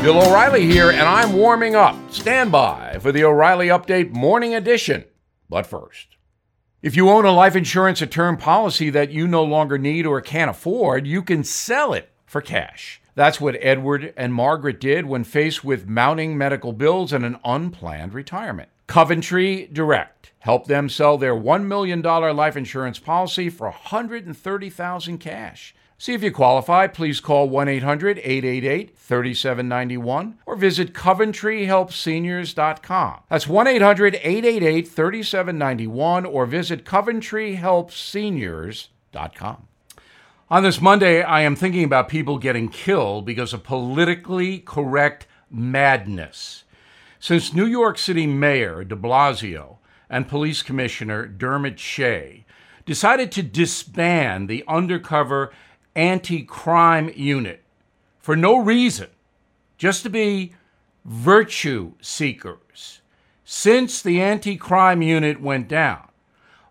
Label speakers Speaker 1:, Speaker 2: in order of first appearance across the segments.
Speaker 1: Bill O'Reilly here, and I'm warming up. Stand by for the O'Reilly Update Morning Edition. But first, if you own a life insurance or term policy that you no longer need or can't afford, you can sell it for cash. That's what Edward and Margaret did when faced with mounting medical bills and an unplanned retirement. Coventry Direct helped them sell their $1 million life insurance policy for 130,000 cash. See if you qualify. Please call 1 800 888 3791 or visit CoventryHelpSeniors.com. That's 1 800 888 3791 or visit CoventryHelpSeniors.com. On this Monday, I am thinking about people getting killed because of politically correct madness. Since New York City Mayor de Blasio and Police Commissioner Dermot Shea decided to disband the undercover anti crime unit for no reason, just to be virtue seekers. Since the anti crime unit went down,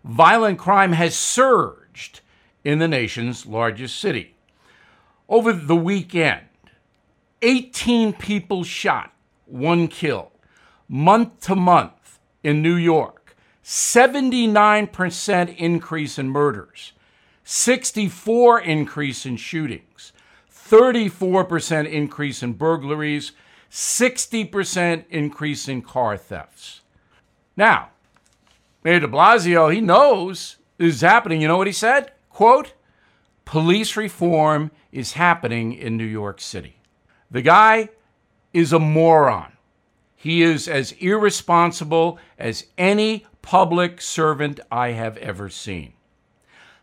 Speaker 1: violent crime has surged in the nation's largest city. Over the weekend, 18 people shot, one killed, Month to month in New York, 79% increase in murders. 64 increase in shootings, 34% increase in burglaries, 60% increase in car thefts. Now, Mayor de Blasio, he knows this is happening. You know what he said? Quote, police reform is happening in New York City. The guy is a moron. He is as irresponsible as any public servant I have ever seen.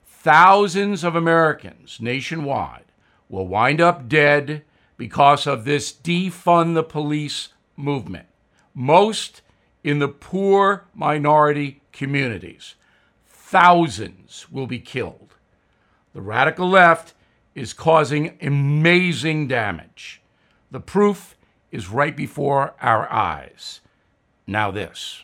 Speaker 1: Thousands of Americans nationwide will wind up dead because of this defund the police movement, most in the poor minority communities. Thousands will be killed. The radical left is causing amazing damage. The proof is right before our eyes. Now, this.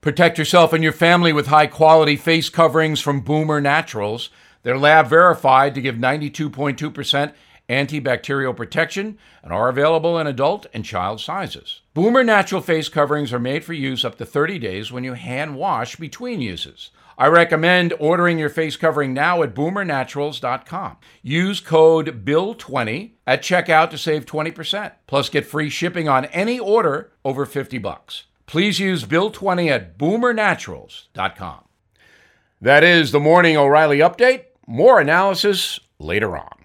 Speaker 1: Protect yourself and your family with high quality face coverings from Boomer Naturals. They're lab verified to give 92.2% antibacterial protection and are available in adult and child sizes. Boomer Natural face coverings are made for use up to 30 days when you hand wash between uses. I recommend ordering your face covering now at boomernaturals.com. Use code BILL20 at checkout to save 20%. Plus get free shipping on any order over 50 bucks please use Bill20 at boomernaturals.com. That is the Morning O'Reilly Update. More analysis later on.